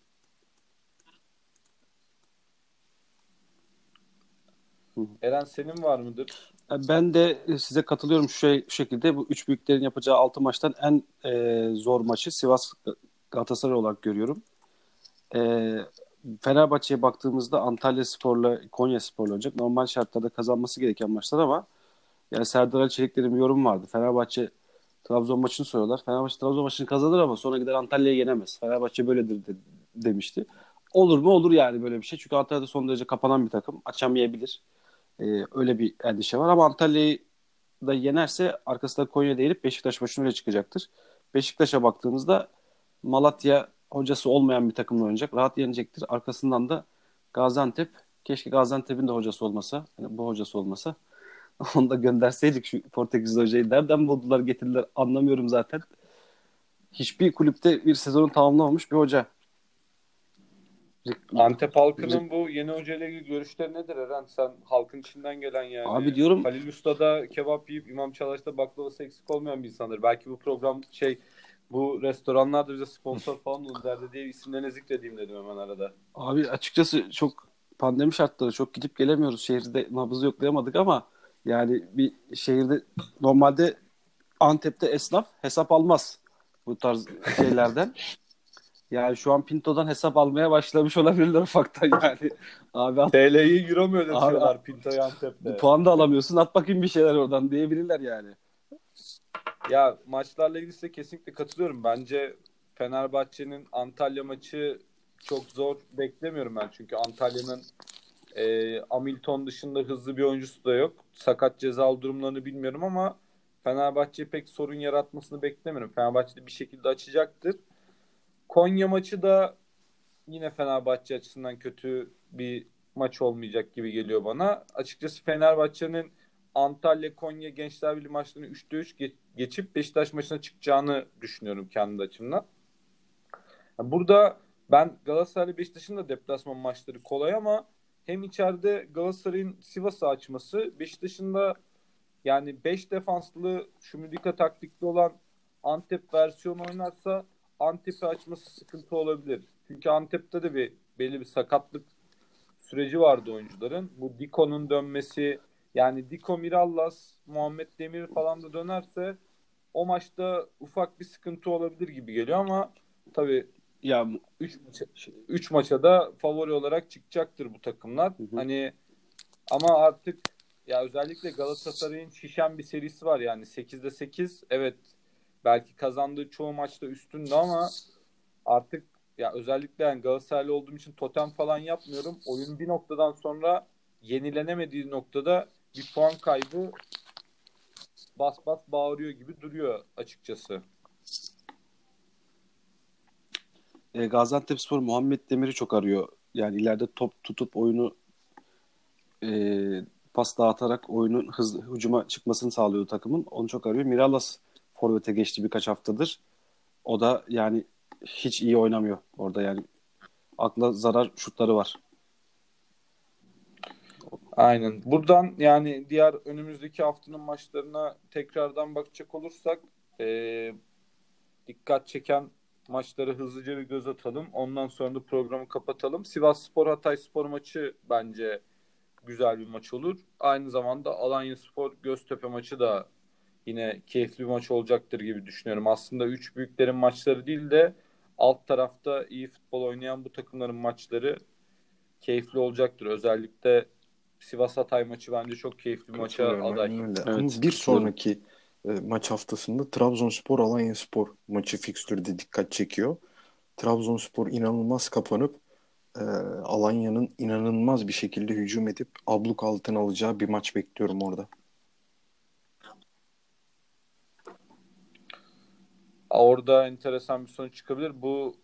Eren senin var mıdır? Ben de size katılıyorum şu şey şu şekilde. Bu üç büyüklerin yapacağı altı maçtan en e, zor maçı Sivas Galatasaray olarak görüyorum. E, Fenerbahçe'ye baktığımızda Antalya Spor'la Konya Spor'la olacak. Normal şartlarda kazanması gereken maçlar ama yani Serdar Ali Çelikler'in bir yorum vardı. Fenerbahçe Trabzon maçını soruyorlar. Fenerbahçe Trabzon maçını kazanır ama sonra gider Antalya'ya yenemez. Fenerbahçe böyledir de, demişti. olur mu? Olur yani böyle bir şey. Çünkü Antalya'da son derece kapanan bir takım. Açamayabilir. Ee, öyle bir endişe var ama Antalya'yı da yenerse arkasında Konya değilip Beşiktaş başına öyle çıkacaktır. Beşiktaş'a baktığımızda Malatya hocası olmayan bir takımla oynayacak. Rahat yenecektir. Arkasından da Gaziantep. Keşke Gaziantep'in de hocası olmasa. Yani bu hocası olmasa. Onu da gönderseydik şu Portekiz hocayı. Nereden buldular getirdiler anlamıyorum zaten. Hiçbir kulüpte bir sezonu tamamlamamış bir hoca. Antep halkının bu yeni hoca ile ilgili görüşleri nedir Eren? Sen halkın içinden gelen yani. Abi diyorum Halil Usta'da kebap yiyip İmam Çalış'ta baklavası eksik olmayan bir insandır. Belki bu program şey bu restoranlar da bize sponsor falan olur derdi diye isimlerini zikredeyim dedim hemen arada. Abi açıkçası çok pandemi şartları çok gidip gelemiyoruz. Şehirde nabızı yoklayamadık ama yani bir şehirde normalde Antep'te esnaf hesap almaz bu tarz şeylerden. Yani şu an Pinto'dan hesap almaya başlamış olabilirler ufaktan yani. Abi TL'yi euro mu ödetiyorlar Pinto'yu Antep'te? puan da alamıyorsun at bakayım bir şeyler oradan diyebilirler yani. Ya maçlarla ilgili size kesinlikle katılıyorum. Bence Fenerbahçe'nin Antalya maçı çok zor beklemiyorum ben. Çünkü Antalya'nın e, Hamilton dışında hızlı bir oyuncusu da yok. Sakat cezalı durumlarını bilmiyorum ama Fenerbahçe pek sorun yaratmasını beklemiyorum. Fenerbahçe de bir şekilde açacaktır. Konya maçı da yine Fenerbahçe açısından kötü bir maç olmayacak gibi geliyor bana. Açıkçası Fenerbahçe'nin Antalya Konya Gençler Birliği maçlarını 3'te 3 geçip Beşiktaş maçına çıkacağını düşünüyorum kendi açımdan. Burada ben Galatasaray Beşiktaş'ın da deplasman maçları kolay ama hem içeride Galatasaray'ın Sivas'ı açması, Beşiktaş'ın da yani 5 defanslı Şumidika taktikli olan Antep versiyonu oynarsa Antep'i açması sıkıntı olabilir. Çünkü Antep'te de bir belli bir sakatlık süreci vardı oyuncuların. Bu Diko'nun dönmesi yani Diko Mirallas, Muhammed Demir falan da dönerse o maçta ufak bir sıkıntı olabilir gibi geliyor ama tabii Ya 3 maça, üç maça da favori olarak çıkacaktır bu takımlar. Hı hı. Hani ama artık ya özellikle Galatasaray'ın şişen bir serisi var yani 8'de 8. Evet belki kazandığı çoğu maçta üstünde ama artık ya özellikle yani Galatasaraylı olduğum için totem falan yapmıyorum. Oyun bir noktadan sonra yenilenemediği noktada bir puan kaybı bas bas bağırıyor gibi duruyor açıkçası. e, Gaziantepspor Muhammed Demir'i çok arıyor. Yani ileride top tutup oyunu e, pas dağıtarak oyunun hızlı hücuma çıkmasını sağlıyor takımın. Onu çok arıyor. Miralas forvete geçti birkaç haftadır. O da yani hiç iyi oynamıyor orada yani. Akla zarar şutları var. Aynen. Buradan yani diğer önümüzdeki haftanın maçlarına tekrardan bakacak olursak e, dikkat çeken maçları hızlıca bir göz atalım. Ondan sonra da programı kapatalım. Sivas Spor Hatay Spor maçı bence güzel bir maç olur. Aynı zamanda Alanya Spor Göztepe maçı da yine keyifli bir maç olacaktır gibi düşünüyorum. Aslında üç büyüklerin maçları değil de alt tarafta iyi futbol oynayan bu takımların maçları keyifli olacaktır. Özellikle Sivas Hatay maçı bence çok keyifli bir maça aday. Evet, Ama bir sonraki e, maç haftasında Trabzonspor Alanyaspor maçı fikstürde dikkat çekiyor. Trabzonspor inanılmaz kapanıp e, Alanya'nın inanılmaz bir şekilde hücum edip abluk altına alacağı bir maç bekliyorum orada. Orada enteresan bir sonuç çıkabilir. Bu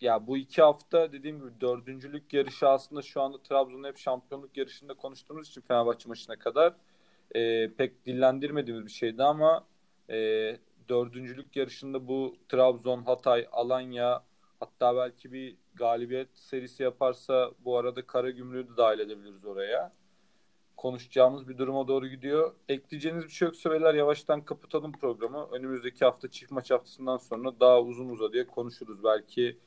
ya bu iki hafta dediğim gibi dördüncülük yarışı aslında şu anda Trabzon'un hep şampiyonluk yarışında konuştuğumuz için Fenerbahçe maçına kadar e, pek dillendirmediğimiz bir şeydi ama e, dördüncülük yarışında bu Trabzon, Hatay, Alanya hatta belki bir galibiyet serisi yaparsa bu arada Karagümrük'ü de dahil edebiliriz oraya. Konuşacağımız bir duruma doğru gidiyor. Ekleyeceğiniz bir şey yoksa beyler yavaştan kapatalım programı. Önümüzdeki hafta çift maç haftasından sonra daha uzun uzadıya konuşuruz. Belki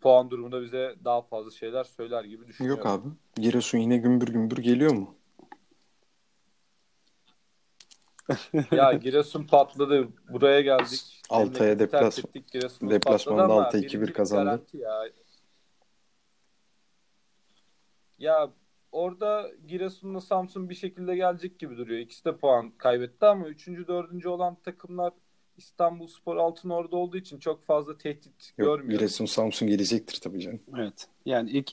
puan durumunda bize daha fazla şeyler söyler gibi düşünüyorum. Yok abi. Giresun yine gümbür gümbür geliyor mu? Ya Giresun patladı. Buraya geldik. Altay'a deplas- deplasmanda patladı ama Altay 2-1 birincilik kazandı. Ya. ya orada Giresun'la Samsun bir şekilde gelecek gibi duruyor. İkisi de puan kaybetti ama 3. 4. olan takımlar İstanbul Spor Altın Ordu olduğu için çok fazla tehdit Yok, görmüyorum. Giresun Samsun gelecektir tabii canım. Evet. Yani ilk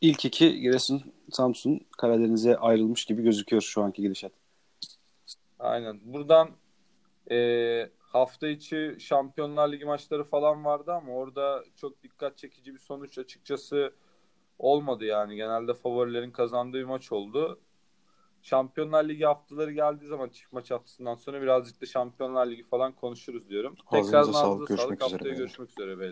ilk iki Giresun Samsun Karadeniz'e ayrılmış gibi gözüküyor şu anki gidişat. Aynen. Buradan e, hafta içi Şampiyonlar Ligi maçları falan vardı ama orada çok dikkat çekici bir sonuç açıkçası olmadı yani. Genelde favorilerin kazandığı bir maç oldu. Şampiyonlar Ligi haftaları geldiği zaman çift maç haftasından sonra birazcık da Şampiyonlar Ligi falan konuşuruz diyorum. Tekrar sağlık, görüşmek sağlık. üzere Haftaya beyler. görüşmek üzere beyler.